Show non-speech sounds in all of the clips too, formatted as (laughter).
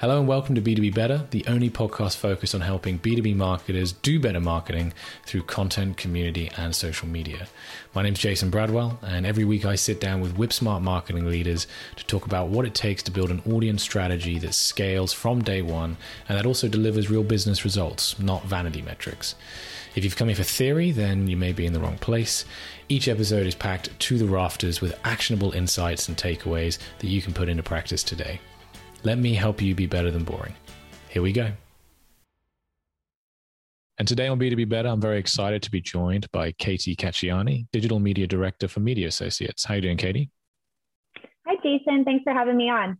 Hello and welcome to B2B Better, the only podcast focused on helping B2B marketers do better marketing through content, community, and social media. My name is Jason Bradwell, and every week I sit down with whip smart marketing leaders to talk about what it takes to build an audience strategy that scales from day one and that also delivers real business results, not vanity metrics. If you've come here for theory, then you may be in the wrong place. Each episode is packed to the rafters with actionable insights and takeaways that you can put into practice today. Let me help you be better than boring. Here we go. And today on B2B Better, I'm very excited to be joined by Katie Cacchiani, Digital Media Director for Mediassociates. How are you doing, Katie? Hi, Jason. Thanks for having me on.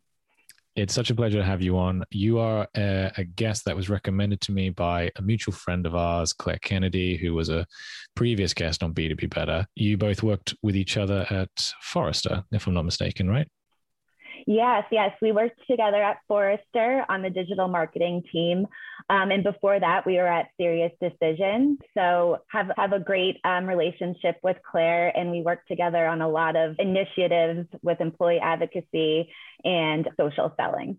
It's such a pleasure to have you on. You are a, a, guest that was recommended to me by a mutual friend of ours, Claire Kennedy, who was a previous guest on B2B Better. You both worked with each other at Forrester, if I'm not mistaken, right? Yes, yes. We worked together at Forrester on the digital marketing team. Um, and before that, we were at SiriusDecision. So have, have a great um, relationship with Claire. And we work together on a lot of initiatives with employee advocacy and social selling.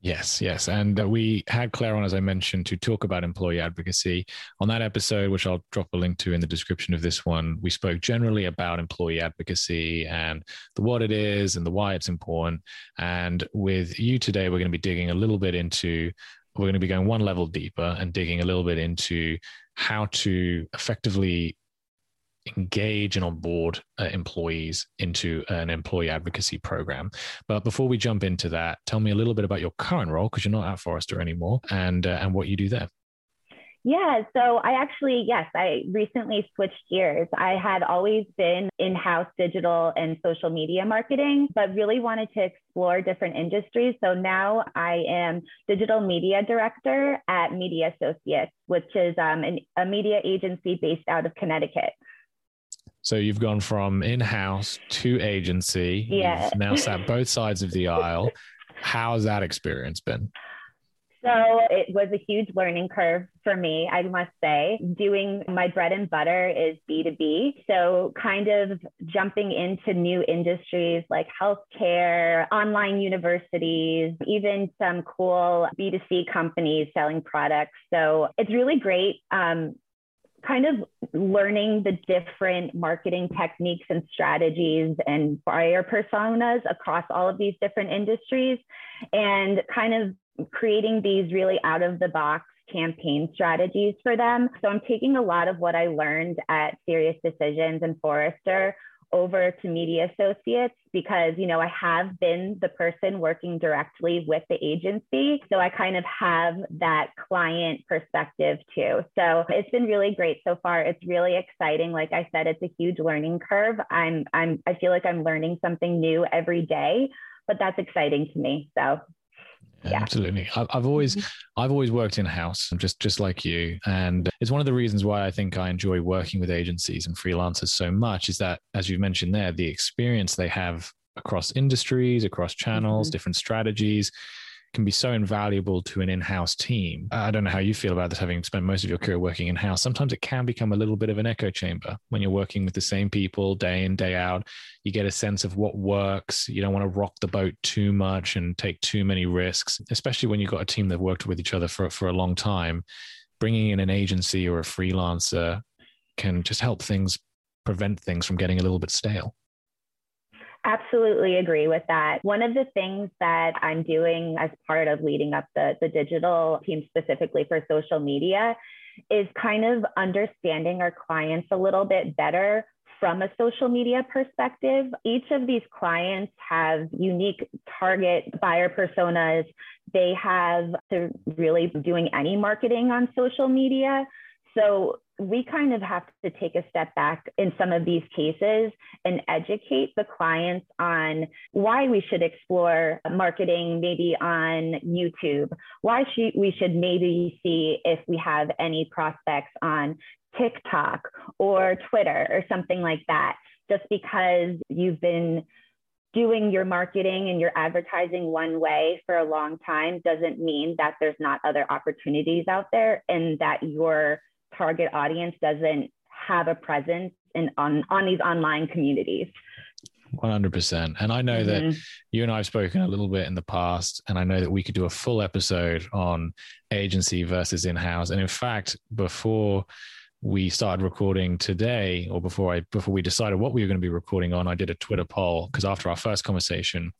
Yes, yes. And uh, we had Claire on, as I mentioned, to talk about employee advocacy. On that episode, which I'll drop a link to in the description of this one, we spoke generally about employee advocacy and the what it is and the why it's important. And with you today, we're going to be digging a little bit into, we're going to be going one level deeper and digging a little bit into how to effectively engage and onboard uh, employees into an employee advocacy program. But before we jump into that, tell me a little bit about your current role because you're not at Forrester anymore, and uh, and what you do there. Yeah, so I actually, yes, I recently switched gears. I had always been in house digital and social media marketing, but really wanted to explore different industries. So now I am digital media director at Mediassociates, which is um, an, a media agency based out of Connecticut. So you've gone from in-house to agency. Yeah. You've now sat (laughs) both sides of the aisle. How has that experience been? So it was a huge learning curve for me, I must say. Doing my bread and butter is B2B. So kind of jumping into new industries like healthcare, online universities, even some cool B2C companies selling products. So it's really great. Um, kind of learning the different marketing techniques and strategies and buyer personas across all of these different industries and kind of creating these really out of the box campaign strategies for them. So I'm taking a lot of what I learned at SiriusDecisions and Forrester over to Mediassociates because you know i have been the person working directly with the agency. So i kind of have that client perspective too. So it's been really great so far. It's really exciting. Like i said it's a huge learning curve. I'm i'm i feel like i'm learning something new every day but that's exciting to me. So yeah. absolutely i've always mm-hmm. i've always worked in house just just like you and it's one of the reasons why i think i enjoy working with agencies and freelancers so much is that as you've mentioned there the experience they have across industries across channels mm-hmm. different strategies can be so invaluable to an in-house team. I don't know how you feel about this, having spent most of your career working in-house. Sometimes it can become a little bit of an echo chamber when you're working with the same people day in, day out. You get a sense of what works. You don't want to rock the boat too much and take too many risks, especially when you've got a team that worked with each other for, for a long time. Bringing in an agency or a freelancer can just help things prevent things from getting a little bit stale. Absolutely agree with that. One of the things that I'm doing as part of leading up the, the digital team specifically for social media is kind of understanding our clients a little bit better from a social media perspective. Each of these clients have unique target buyer personas. They have to really doing any marketing on social media. So we kind of have to take a step back in some of these cases and educate the clients on why we should explore marketing maybe on YouTube, why should, we should maybe see if we have any prospects on TikTok or Twitter or something like that. Just because you've been doing your marketing and your advertising one way for a long time doesn't mean that there's not other opportunities out there and that your target audience doesn't have a presence in on on these online communities. 100%. And I know mm-hmm. that you and I have spoken a little bit in the past, and I know that we could do a full episode on agency versus in house. And in fact, before we started recording today or before I before we decided what we were going to be recording on, I did a Twitter poll because after our first conversation,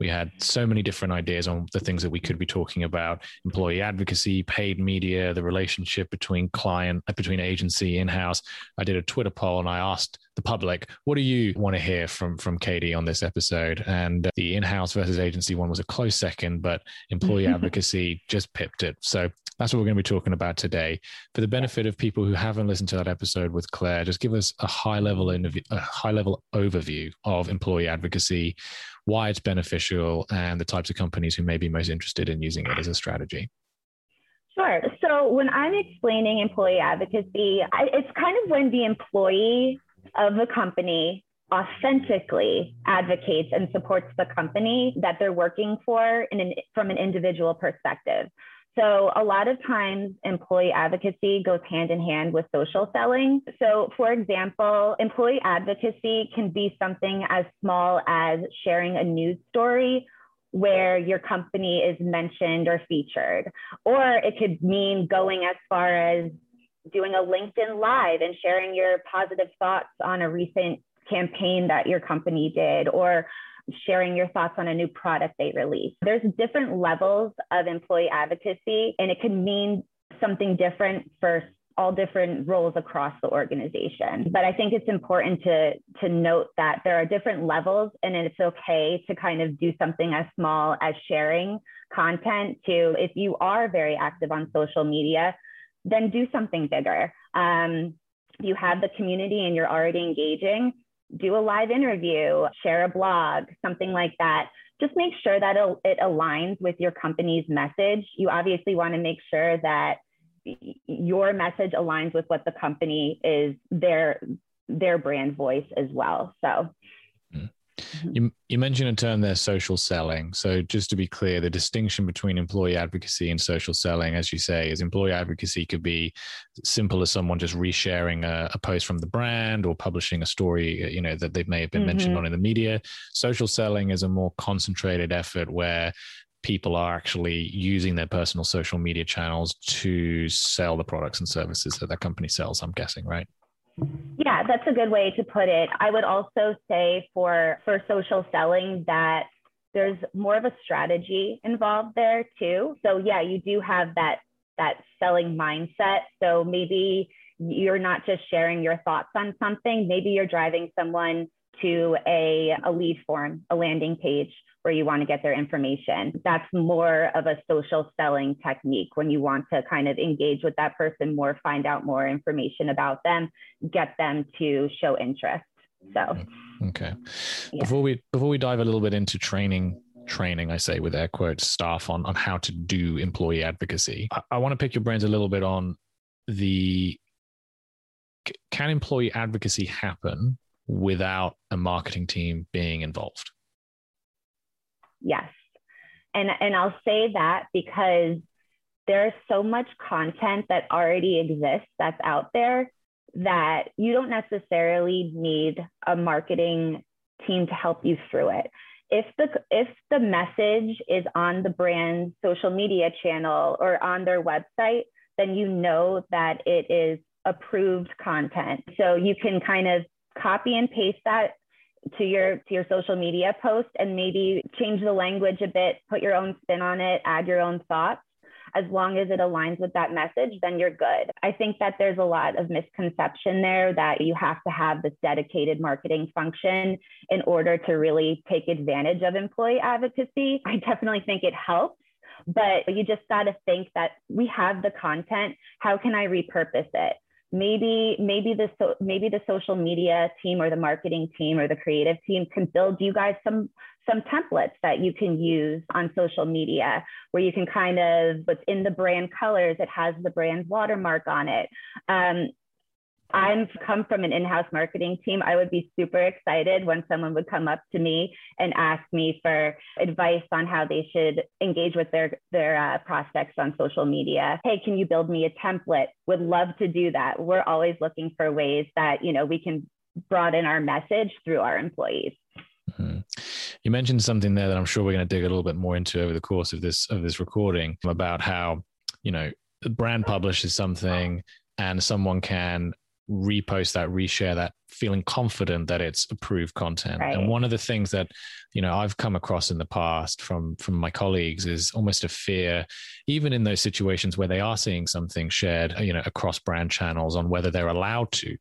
we had so many different ideas on the things that we could be talking about: employee advocacy, paid media, the relationship between client, uh, between agency, in-house. I did a Twitter poll and I asked the public, what do you want to hear from from Katie on this episode? And the in-house versus agency one was a close second, but employee (laughs) advocacy just pipped it. So that's what we're going to be talking about today. For the benefit of people who haven't listened to that episode with Claire, just give us a high level mm. a high level overview of employee advocacy, why it's beneficial, and the types of companies who may be most interested in using it as a strategy. Sure. So when I'm explaining employee advocacy, I, it's kind of when the employee of the company authentically advocates and supports the company that they're working for in an, from an individual perspective. So, a lot of times, employee advocacy goes hand in hand with social selling. So, for example, employee advocacy can be something as small as sharing a news story where your company is mentioned or featured, or it could mean going as far as doing a LinkedIn Live and sharing your positive thoughts on a recent campaign that your company did, or sharing your thoughts on a new product they release. There's different levels of employee advocacy, and it can mean something different for all different roles across the organization. But I think it's important to, to note that there are different levels, and it's okay to kind of do something as small as sharing content to if you are very active on social media, then do something bigger. Um, you have the community and you're already engaging do a live interview, share a blog, something like that. Just make sure that it aligns with your company's message. You obviously want to make sure that your message aligns with what the company is their their brand voice as well. So. You, you mentioned a term there, social selling. So, just to be clear, the distinction between employee advocacy and social selling, as you say, is employee advocacy could be simple as someone just resharing a, a post from the brand or publishing a story, you know, that they may have been mm-hmm. mentioned on in the media. Social selling is a more concentrated effort where people are actually using their personal social media channels to sell the products and services that their company sells. I'm guessing, right? Yeah, that's a good way to put it. I would also say for for social selling that there's more of a strategy involved there too. So yeah, you do have that that selling mindset. So maybe you're not just sharing your thoughts on something, maybe you're driving someone to a, a lead form, a landing page where you want to get their information. That's more of a social selling technique when you want to kind of engage with that person more, find out more information about them, get them to show interest. So okay. Yeah. Before we before we dive a little bit into training training, I say with air quotes, staff on on how to do employee advocacy. I, I want to pick your brains a little bit on the can employee advocacy happen without a marketing team being involved? Yes. And, and I'll say that because there's so much content that already exists that's out there that you don't necessarily need a marketing team to help you through it. If the if the message is on the brand's social media channel or on their website, then you know that it is approved content. So you can kind of copy and paste that to your to your social media post and maybe change the language a bit put your own spin on it add your own thoughts. As long as it aligns with that message then you're good. I think that there's a lot of misconception there that you have to have this dedicated marketing function in order to really take advantage of employee advocacy. I definitely think it helps but you just got to think that we have the content. How can i repurpose it maybe maybe the so, maybe the social media team or the marketing team or the creative team can build you guys some some templates that you can use on social media where you can kind of what's in the brand colors it has the brand watermark on it. Um, I've come from an in-house marketing team. I would be super excited when someone would come up to me and ask me for advice on how they should engage with their their uh, prospects on social media. Hey, can you build me a template? Would love to do that. We're always looking for ways that you know we can broaden our message through our employees. You mentioned something there that I'm sure we're going to dig a little bit more into over the course of this of this recording about how you know the brand publishes something and someone can repost that, reshare that, feeling confident that it's approved content. Right. And one of the things that, you know, I've come across in the past from from my colleagues is almost a fear, even in those situations where they are seeing something shared, you know, across brand channels on whether they're allowed to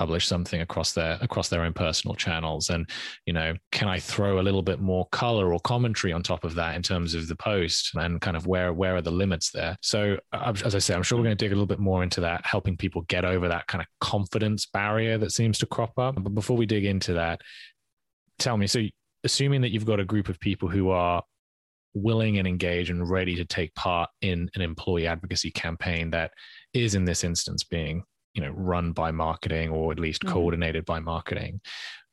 publish something across their across their own personal channels. And you know can i throw a little bit more color or commentary on top of that in terms of the post and kind of where where are the limits there? So as i say i'm sure we're going to dig a little bit more into that helping people get over that kind of confidence barrier that seems to crop up. But before we dig into that tell me so assuming that you've got a group of people who are willing and engaged and ready to take part in an employee advocacy campaign that is in this instance being you know run by marketing or at least mm-hmm. coordinated by marketing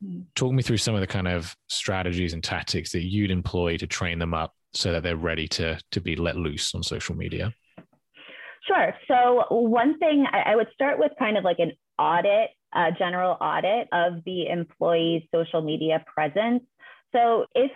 mm-hmm. talk me through some of the kind of strategies and tactics that you'd employ to train them up so that they're ready to to be let loose on social media sure so one thing i, I would start with kind of like an audit a general audit of the employee's social media presence so if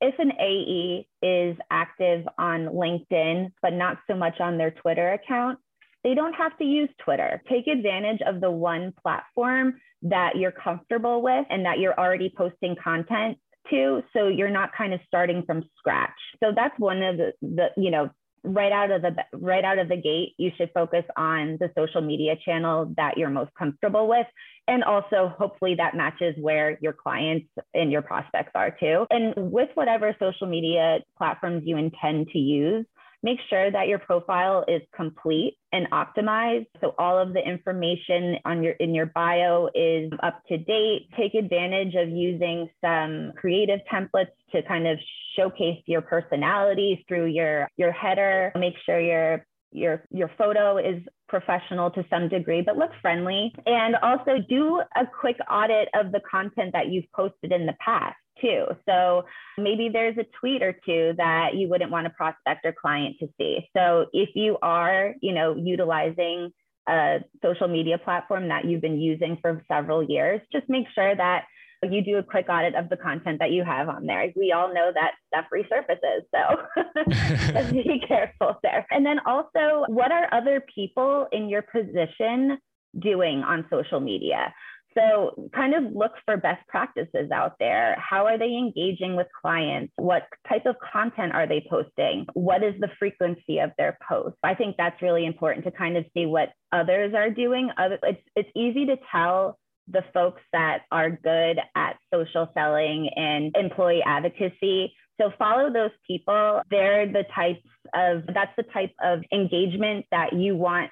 if an AE is active on LinkedIn, but not so much on their Twitter account, they don't have to use Twitter. Take advantage of the one platform that you're comfortable with and that you're already posting content to so you're not kind of starting from scratch. So that's one of the, the you know right out of the right out of the gate you should focus on the social media channel that you're most comfortable with and also hopefully that matches where your clients and your prospects are too and with whatever social media platforms you intend to use make sure that your profile is complete and optimized. So all of the information on your in your bio is up to date. Take advantage of using some creative templates to kind of showcase your personality through your your header. Make sure your your your photo is professional to some degree but look friendly and also do a quick audit of the content that you've posted in the past too. So maybe there's a tweet or two that you wouldn't want a prospect or client to see. So if you are, you know, utilizing a social media platform that you've been using for several years, just make sure that you do a quick audit of the content that you have on there. We all know that stuff resurfaces. So (laughs) be (laughs) careful there. And then also, what are other people in your position doing on social media? So, kind of look for best practices out there. How are they engaging with clients? What type of content are they posting? What is the frequency of their posts? I think that's really important to kind of see what others are doing. It's, it's easy to tell the folks that are good at social selling and employee advocacy. So follow those people. They're the types of, that's the type of engagement that you want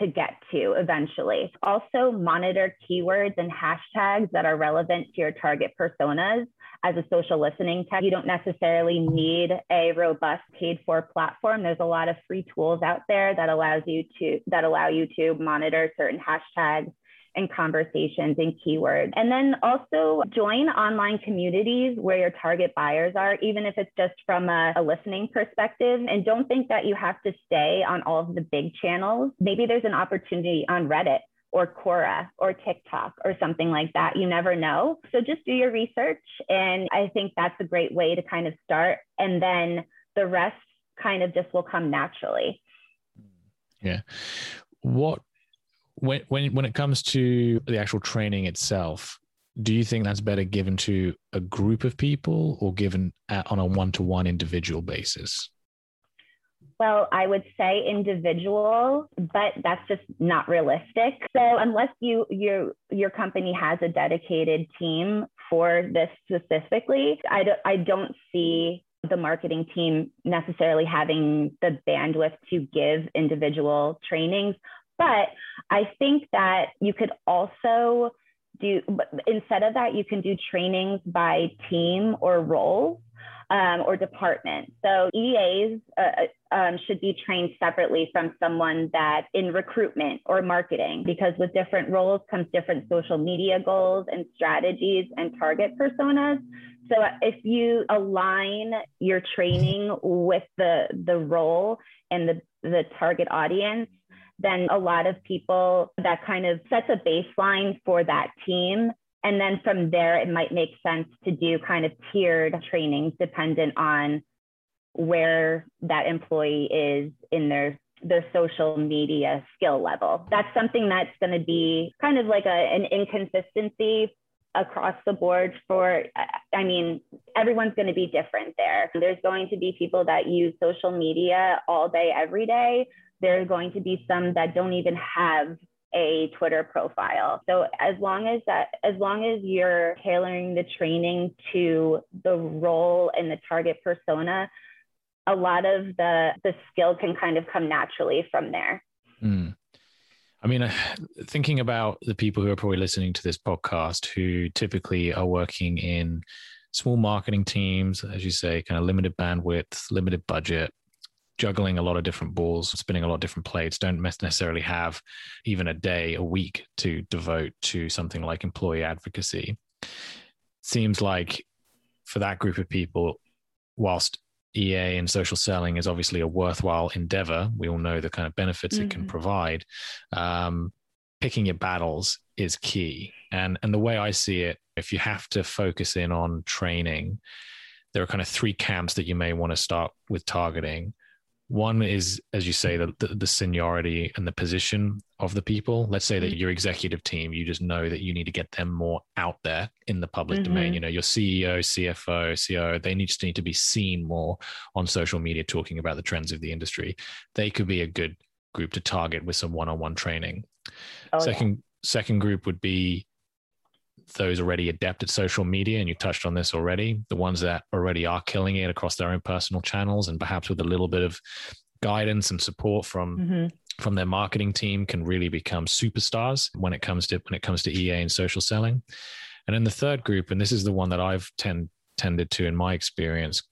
to get to eventually. Also, monitor keywords and hashtags that are relevant to your target personas. As a social listening tech, you don't necessarily need a robust paid for platform. There's a lot of free tools out there that allows you to that allow you to monitor certain hashtags and conversations and keywords. And then also join online communities where your target buyers are, even if it's just from a, a, listening perspective. And don't think that you have to stay on all of the big channels. Maybe there's an opportunity on Reddit or Quora or TikTok or something like that. You never know. So just do your research. And I think that's a great way to kind of start. And then the rest kind of just will come naturally. Yeah. What when when when it comes to the actual training itself, do you think that's better given to a group of people or given at, on a one-to-one individual basis? Well, I would say individual, but that's just not realistic. So unless you your your company has a dedicated team for this specifically, I don't I don't see the marketing team necessarily having the bandwidth to give individual trainings but I think that you could also do, instead of that, you can do trainings by team or role um, or department. So EAs uh, uh, um, should be trained separately from someone that in recruitment or marketing, because with different roles comes different social media goals and strategies and target personas. So if you align your training with the the role and the the target audience, then a lot of people that kind of sets a baseline for that team And then from there, it might make sense to do kind of tiered trainings dependent on where that employee is in their their social media skill level. That's something that's going to be kind of like a, an inconsistency across the board for i mean everyone's going to be different there there's going to be people that use social media all day every day there's going to be some that don't even have a twitter profile so as long as that as long as you're tailoring the training to the role and the target persona a lot of the the skill can kind of come naturally from there mm. I mean, thinking about the people who are probably listening to this podcast who typically are working in small marketing teams, as you say, kind of limited bandwidth, limited budget, juggling a lot of different balls, spinning a lot of different plates, don't necessarily have even a day, a week to devote to something like employee advocacy. Seems like for that group of people, whilst EA and social selling is obviously a worthwhile endeavor. We all know the kind of benefits mm-hmm. it can mm-hmm. provide. Um, picking your battles is key. And and the way I see it, if you have to focus in on training, there are kind of three camps that you may want to start with targeting. One is, as you say, the, the, the, seniority and the position of the people. Let's say that mm-hmm. your executive team, you just know that you need to get them more out there in the public mm-hmm. domain. You know, your CEO, CFO, CO, they need to need to be seen more on social media talking about the trends of the industry. They could be a good group to target with some one-on-one training. Oh, second, yeah. second group would be those already adept at social media, and you touched on this already, the ones that already are killing it across their own personal channels, and perhaps with a little bit of guidance and support from mm-hmm. from their marketing team, can really become superstars when it comes to when it comes to EA and social selling. And then the third group, and this is the one that I've tend, tended to, in my experience,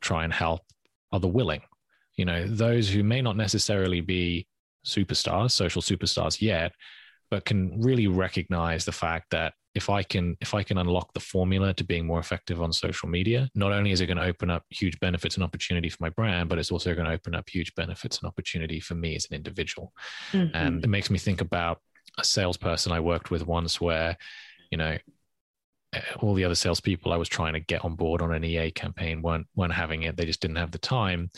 try and help are the willing. You know, those who may not necessarily be superstars, social superstars yet, but can really recognize the fact that if I can if I can unlock the formula to being more effective on social media, not only is it going to open up huge benefits and opportunity for my brand, but it's also going to open up huge benefits and opportunity for me as an individual. Mm-hmm. And it makes me think about a salesperson I worked with once where, you know, all the other salespeople I was trying to get on board on an EA campaign weren't weren't having it. They just didn't have the time.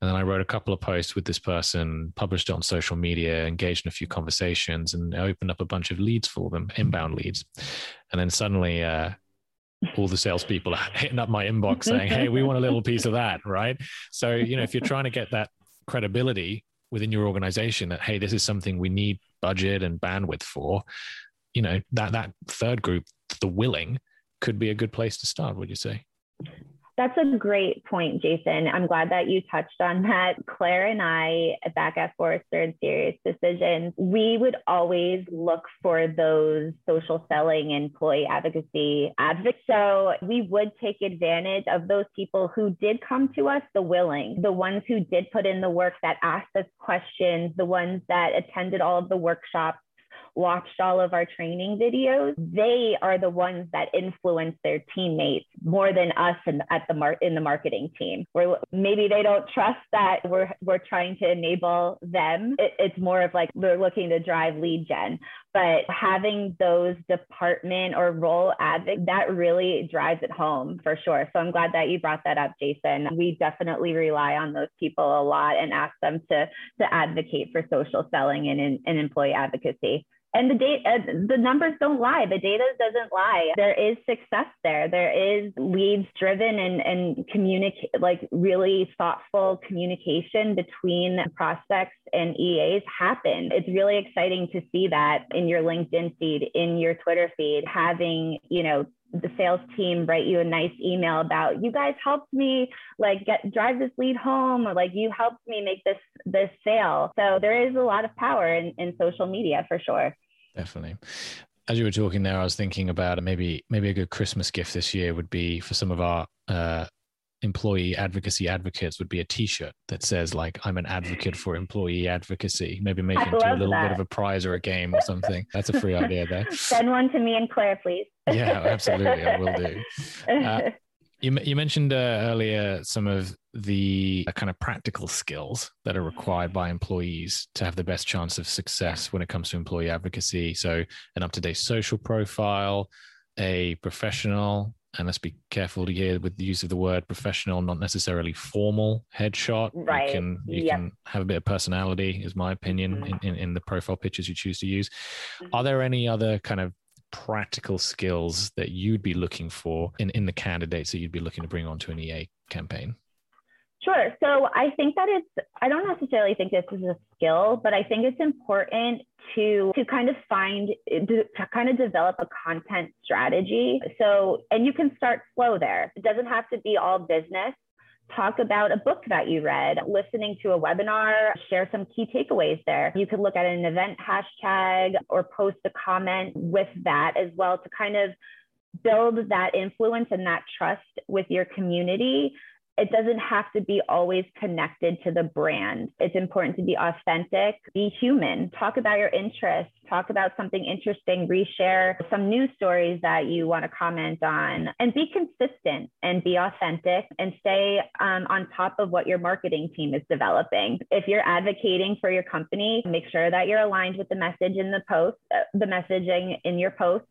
And then I wrote a couple of posts with this person, published it on social media, engaged in a few conversations, and opened up a bunch of leads for them, inbound leads. And then suddenly, uh, all the salespeople are (laughs) hitting up my inbox (laughs) saying, "Hey, we want a little piece of that," right? So you know, if you're trying to get that credibility within your organization that hey, this is something we need budget and bandwidth for, you know, that that third group the willing could be a good place to start, would you say? That's a great point, Jason. I'm glad that you touched on that. Claire and I, back at Forrester and SiriusDecisions, we would always look for those social selling employee advocacy advocates. So we would take advantage of those people who did come to us, the willing, the ones who did put in the work that asked us questions, the ones that attended all of the workshops watched all of our training videos, they are the ones that influence their teammates more than us in, at the mar- in the marketing team. Where maybe they don't trust that we're we're trying to enable them. It, it's more of like they're looking to drive lead gen. But having those department or role advocates, that really drives it home for sure. So I'm glad that you brought that up, Jason. We definitely rely on those people a lot and ask them to, to advocate for social selling and, and employee advocacy and the data uh, the numbers don't lie. The data doesn't lie. There is success there. There is leads driven and and communicate like really thoughtful communication between prospects and eas happen. It's really exciting to see that in your linkedin feed in your twitter feed having you know the sales team write you a nice email about you guys helped me like get drive this lead home or like you helped me make this this sale. So there is a lot of power in, in social media for sure. Definitely. As you were talking there i was thinking about maybe maybe a good christmas gift this year would be for some of our uh, employee advocacy advocates would be a t-shirt that says like i'm an advocate for employee advocacy. Maybe make it into a little that. bit of a prize or a game or something. That's a free idea there. (laughs) Send one to me and claire please. (laughs) Yeah absolutely. I will do. (laughs) Uh, you, you mentioned uh, earlier some of the uh, kind of practical skills that are required by employees to have the best chance of success when it comes to employee advocacy. So an up-to-date social profile a professional and let's be careful here with the use of the word professional, not necessarily formal headshot. Right. You can you yep. can have a bit of personality, is my opinion, mm-hmm. in, in, in, the profile pictures you choose to use. Mm-hmm. Are there any other kind of practical skills that you'd be looking for in, in the candidates that you'd be looking to bring onto an EA campaign? Sure. So I think that it's, I don't necessarily think this is a skill, but I think it's important to, to kind of find, to kind of develop a content strategy. So, and you can start slow there. It doesn't have to be all business. Talk about a book that you read, listening to a webinar, share some key takeaways there. You could look at an event hashtag or post a comment with that as well to kind of build that influence and that trust with your community it doesn't have to be always connected to the brand. It's important to be authentic, be human, talk about your interests, talk about something interesting, reshare some news stories that you want to comment on, and be consistent and be authentic and stay um, on top of what your marketing team is developing. If you're advocating for your company, make sure that you're aligned with the message in the post, uh, the messaging in your post.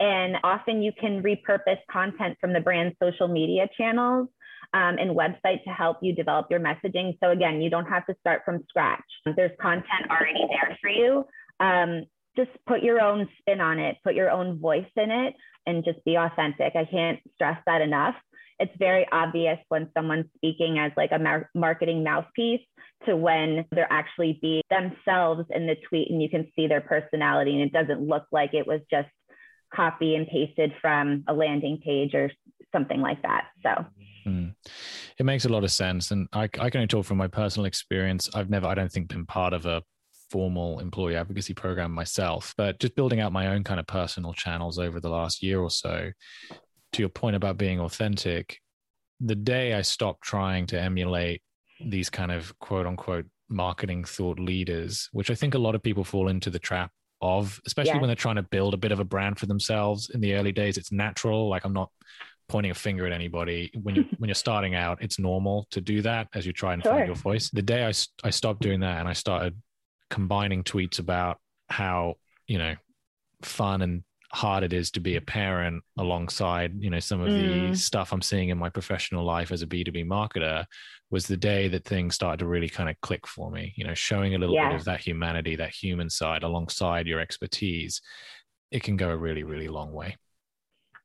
And often you can repurpose content from the brand's social media channels um, and website to help you develop your messaging. So again, you don't have to start from scratch. There's content already there for you. Um, just put your own spin on it, put your own voice in it, and just be authentic. I can't stress that enough. It's very obvious when someone's speaking as like a mar- marketing mouthpiece to when they're actually being themselves in the tweet and you can see their personality and it doesn't look like it was just copy and pasted from a landing page or something like that. So Mm. It makes a lot of sense. And I, I can only talk from my personal experience. I've never, I don't think, been part of a formal employee advocacy program myself, but just building out my own kind of personal channels over the last year or so. To your point about being authentic, the day I stopped trying to emulate these kind of quote unquote marketing thought leaders, which I think a lot of people fall into the trap of, especially yeah. when they're trying to build a bit of a brand for themselves in the early days. It's natural. Like I'm not pointing a finger at anybody when you're (laughs) when you're starting out it's normal to do that as you try and sure. find your voice the day I, I stopped doing that and i started combining tweets about how you know fun and hard it is to be a parent alongside you know some of mm. the stuff i'm seeing in my professional life as a b2b marketer was the day that things started to really kind of click for me you know showing a little yeah. bit of that humanity that human side alongside your expertise it can go a really really long way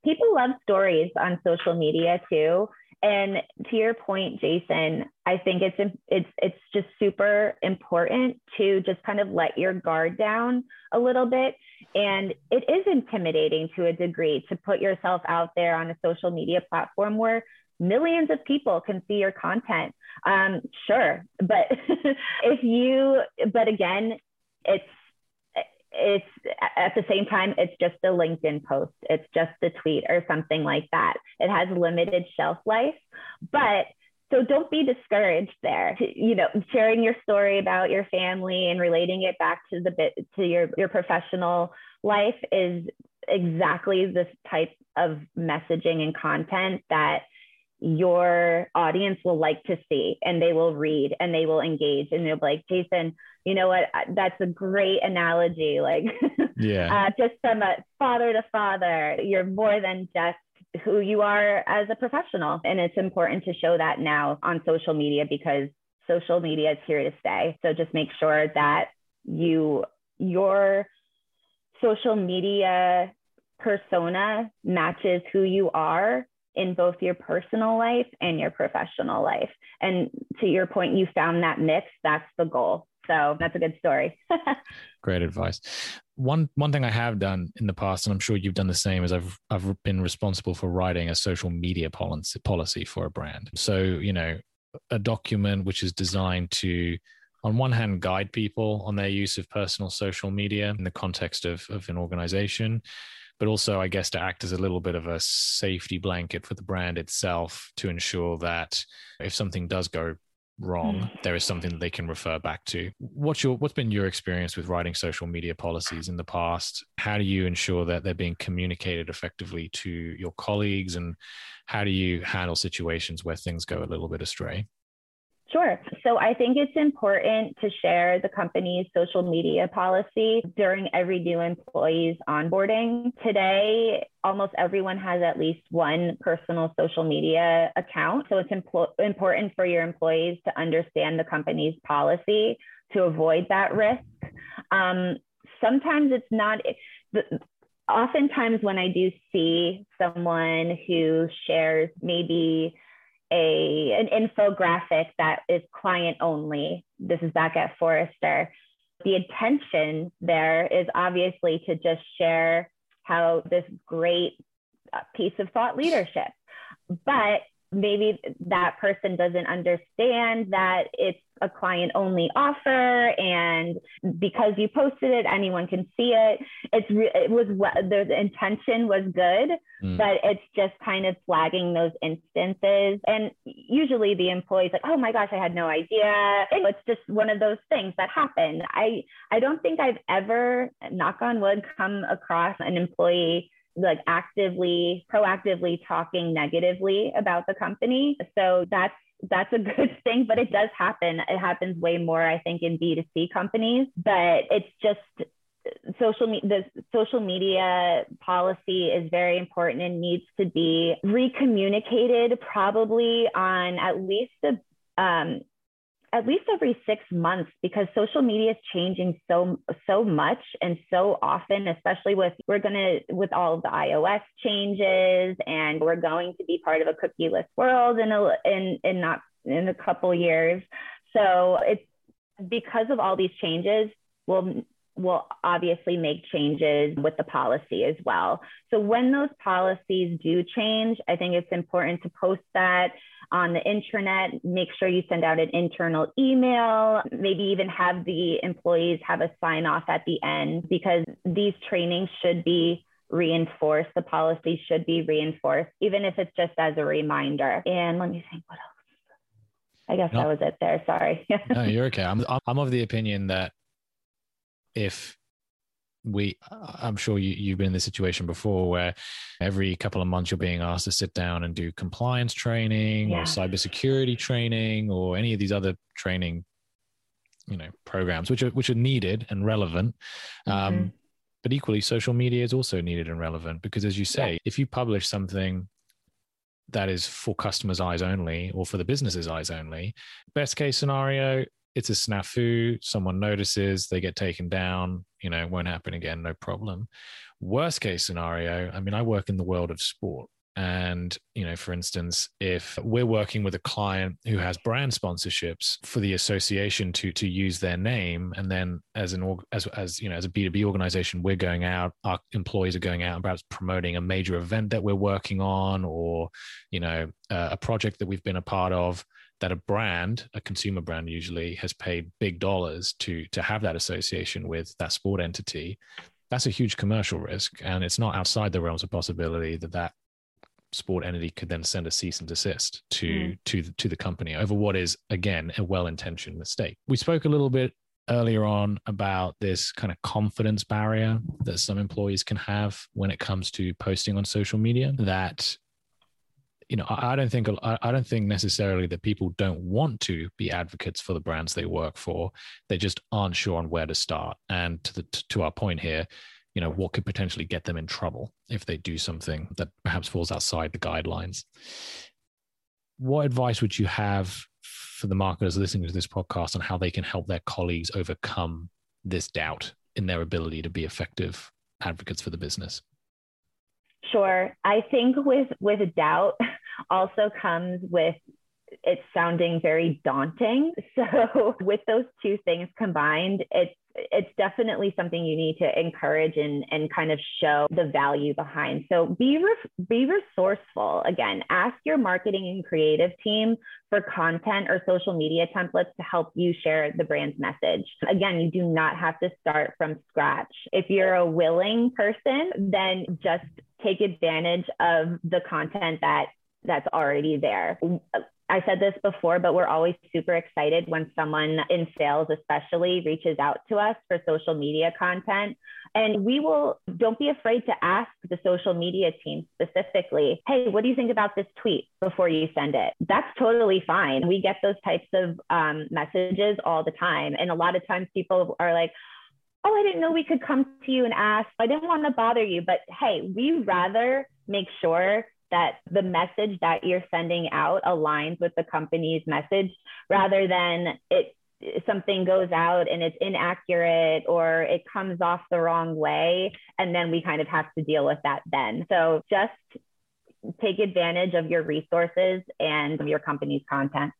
people love stories on social media too. And to your point, Jason, I think it's it's it's just super important to just kind of let your guard down a little bit. And it is intimidating to a degree to put yourself out there on a social media platform where millions of people can see your content. Um, sure, but (laughs) if you, but again, it's it's at the same time it's just a linkedin post. It's just a tweet or something like that. It has limited shelf life but so don't be discouraged there. You know sharing your story about your family and relating it back to the bit to your your professional life is exactly this type of messaging and content that your audience will like to see and they will read and they will engage and they'll be like jason you know what? That's a great analogy. (laughs) Like yeah. uh, just from a father to father you're more than just who you are as a professional. And it's important to show that now on social media because social media is here to stay. So just make sure that you your social media persona matches who you are in both your personal life and your professional life. And to your point, you found that mix. That's the goal. So that's a good story. (laughs) Great advice. One one thing I have done in the past, and I'm sure you've done the same, is I've I've been responsible for writing a social media policy policy for a brand. So you know, a document which is designed to on one hand guide people on their use of personal social media in the context of, of an organization but also, I guess, to act as a little bit of a safety blanket for the brand itself to ensure that if something does go wrong, mm. there is something that they can refer back to. What's your what's been your experience with writing social media policies in the past? How do you ensure that they're being communicated effectively to your colleagues, and how do you handle situations where things go a little bit astray? Sure. So I think it's important to share the company's social media policy during every new employee's onboarding. Today, almost everyone has at least one personal social media account. So it's impl- important for your employees to understand the company's policy to avoid that risk. Um, sometimes it's not. Oftentimes, when I do see someone who shares maybe a an infographic that is client only. This is back at Forrester. The intention there is obviously to just share how this great uh, piece of thought leadership. But maybe that person doesn't understand that it's a client only offer and because you posted it anyone can see it. It's re- it was what the intention was good mm. but it's just kind of flagging those instances. And usually the employees like oh my gosh i had no idea. It's just one of those things that happen. I i don't think i've ever knock on wood come across an employee like actively proactively talking negatively about the company. So that's that's a good (laughs) thing but it does happen. It happens way more i think in b2c companies but it's just social me- the social media policy is very important and needs to be recommunicated probably on at least a um, at least every six months because social media is changing so so much and so often especially with we're to with all the ios changes and we're going to be part of a cookieless world in a in in not in a couple years so it's because of all these changes we'll will obviously make changes with the policy as well. So when those policies do change, I think it's important to post that on the intranet, make sure you send out an internal email, maybe even have the employees have a sign off at the end because these trainings should be reinforced. The policy should be reinforced, even if it's just as a reminder. And let me think what else. I guess no, that was it there. Sorry. (laughs) no, you're okay. I'm, I'm of the opinion that if we i'm sure you, you've been in this situation before where every couple of months you're being asked to sit down and do compliance training yeah. or cybersecurity training or any of these other training you know programs which are which are needed and relevant um, mm-hmm. um, but equally social media is also needed and relevant because as you say yeah. if you publish something that is for customers eyes only or for the business's eyes only best case scenario it's a snafu someone notices they get taken down you know won't happen again no problem. Worst case scenario i mean i work in the world of sport. And you know for instance if we're working with a client who has brand sponsorships for the association to to use their name and then as an as as you know as a b2b organization we're going out our employees are going out and perhaps promoting a major event that we're working on or you know uh, a project that we've been a part of that a brand, a consumer brand usually has paid big dollars to to have that association with that sport entity, that's a huge commercial risk, and it's not outside the realms of possibility that that sport entity could then send a cease and desist to mm. to to the company over what is again a well-intentioned mistake. We spoke a little bit earlier on about this kind of confidence barrier that some employees can have when it comes to posting on social media that you know, I, I don't think I don't think necessarily that people don't want to be advocates for the brands they work for. They just aren't sure on where to start. And to the to our point here, you know, what could potentially get them in trouble if they do something that perhaps falls outside the guidelines. What advice would you have for the marketers listening to this podcast on how they can help their colleagues overcome this doubt in their ability to be effective advocates for the business? Sure. I think with with doubt also comes with it sounding very daunting. (laughs) So with those two things combined, it's it's definitely something you need to encourage and, and kind of show the value behind. So be re- be resourceful. Again, ask your marketing and creative team for content or social media templates to help you share the brand's message. Again, you do not have to start from scratch. If you're a willing person, then just take advantage of the content that that's already there I said this before, but we're always super excited when someone in sales, especially, reaches out to us for social media content. And we will, don't be afraid to ask the social media team specifically, hey, what do you think about this tweet before you send it? That's totally fine. We get those types of um, messages all the time. And a lot of times people are like, oh, I didn't know we could come to you and ask. I didn't want to bother you. But hey, we rather make sure that the message that you're sending out aligns with the company's message rather than it something goes out and it's inaccurate or it comes off the wrong way and then we kind of have to deal with that then. So just take advantage of your resources and your company's content.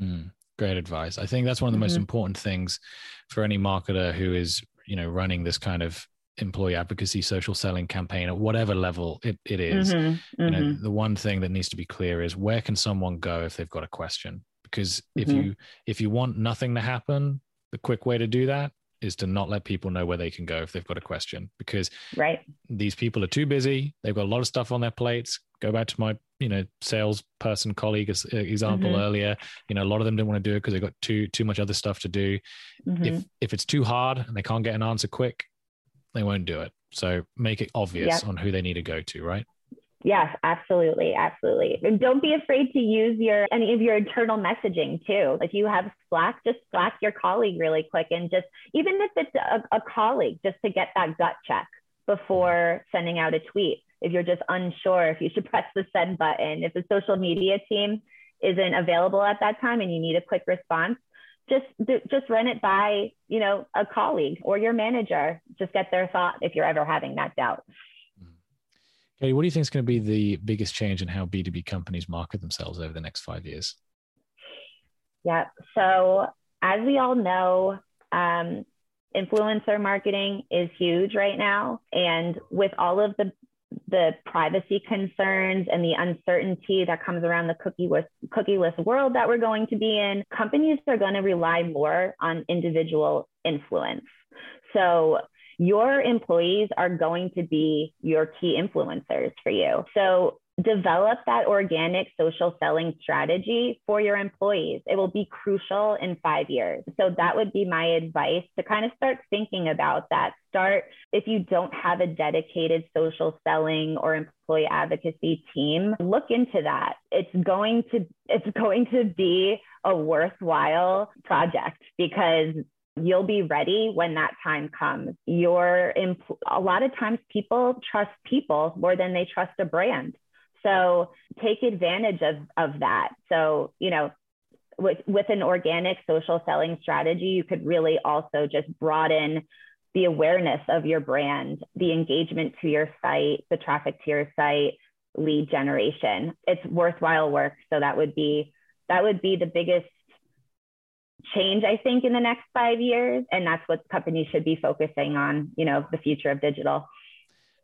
Mm, great advice. I think that's one of the mm-hmm. most important things for any marketer who is you know running this kind of employee advocacy social selling campaign at whatever level it, it is, mm-hmm, you know mm-hmm. the one thing that needs to be clear is where can someone go if they've got a question because if mm-hmm. you if you want nothing to happen the quick way to do that is to not let people know where they can go if they've got a question because right these people are too busy they've got a lot of stuff on their plates go back to my you know salesperson colleague uh, example mm-hmm. earlier you know a lot of them didn't want to do it because they've got too too much other stuff to do mm-hmm. if if it's too hard and they can't get an answer quick they won't do it so make it obvious yep. on who they need to go to right Yes, absolutely, absolutely. And don't be afraid to use your any of your internal messaging too. If you have Slack, just Slack your colleague really quick and just even if it's a, a colleague, just to get that gut check before sending out a tweet. If you're just unsure if you should (laughs) press the send button, if the social media team isn't available at that time and you need a quick response, just just run it by you know a colleague or your manager. Just get their thought if you're ever having that doubt. okay what do you think is going to be the biggest change in how B2B companies market themselves over the next five years? Yeah. So, as we all know, um, influencer marketing is huge right now. And with all of the the privacy concerns and the uncertainty that comes around the cookieless, cookieless world that we're going to be in, companies are going to rely more on individual influence. So your employees are going to be your key influencers for you. So develop that organic social selling strategy for your employees. It will be crucial in five years. So that would be my advice to kind of start thinking about that. Start if you don't have a dedicated social selling or employee advocacy team, look into that. It's going to it's going to be a worthwhile project because you'll be ready when that time comes. Your a lot of times people trust people more than they trust a brand. So take advantage of, of that. So, you know, with, with an organic social selling strategy, you could really also just broaden the awareness of your brand, the engagement to your site, the traffic to your site, lead generation. It's worthwhile work. So that would be that would be the biggest change, I think, in the next five years. And that's what companies should be focusing on, you know, the future of digital.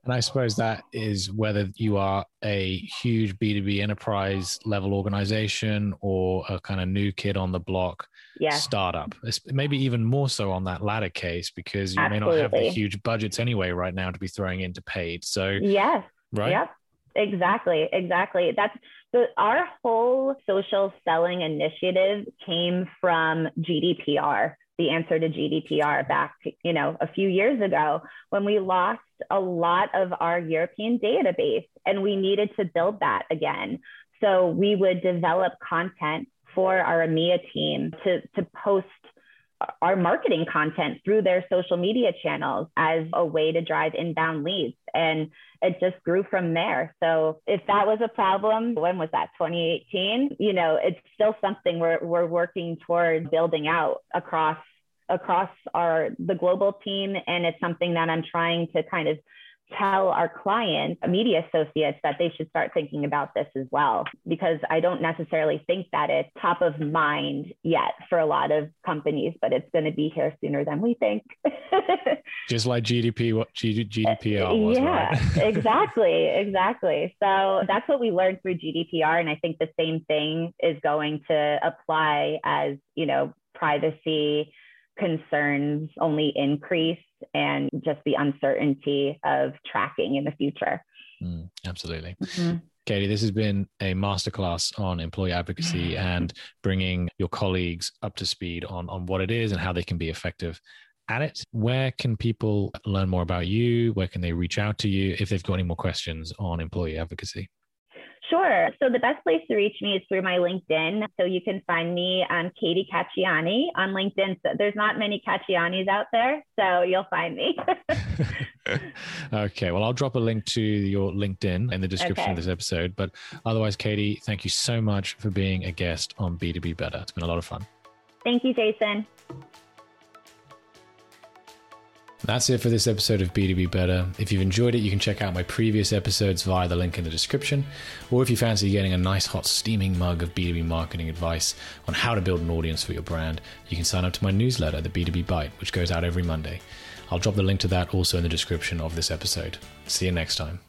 And I suppose that is whether you are a huge B2B enterprise level organization or a kind of new kid on the block yeah. startup. It's maybe even more so on that latter case because you Absolutely. may not have the huge budgets anyway right now to be throwing into paid. So, yes. Right. Yep. Exactly. Exactly. That's so our whole social selling initiative came from GDPR, the answer to GDPR back, you know, a few years ago when we lost a lot of our European database and we needed to build that again. So we would develop content for our EMEA team to, to post our marketing content through their social media channels as a way to drive inbound leads. And it just grew from there. So if that was a problem, when was that? 2018? You know, it's still something we're, we're working toward building out across across our the global team and it's something that I'm trying to kind of tell our clients, Mediassociates, that they should start thinking about this as well, because I don't necessarily think that it's top of mind yet for a lot of companies, but it's going to be here sooner than we think. (laughs) Just like GDP, what GDPR was, yeah, right? (laughs) exactly, exactly. So that's what we learned through GDPR, and I think the same thing is going to apply as you know privacy concerns only increase and just the uncertainty of tracking in the future. Mm, absolutely. Mm-hmm. Katie, this has been a masterclass on employee advocacy and bringing your colleagues up to speed on, on what it is and how they can be effective at it. Where can people learn more about you? Where can they reach out to you if they've got any more questions on employee advocacy? Sure. So the best place to reach me is through my LinkedIn. So you can find me on Katie Cacchiani on LinkedIn. So there's not many Cacchianis out there, so you'll find me. (laughs) okay. Well, I'll drop a link to your LinkedIn in the description okay. of this episode. But otherwise, Katie, thank you so much for being a guest on B2B Better. It's been a lot of fun. Thank you, Jason. That's it for this episode of B2B Better. If you've enjoyed it, you can check out my previous episodes via the link in the description. Or if you fancy getting a nice, hot, steaming mug of B2B marketing advice on how to build an audience for your brand, you can sign up to my newsletter, the B2B Bite, which goes out every Monday. I'll drop the link to that also in the description of this episode. See you next time.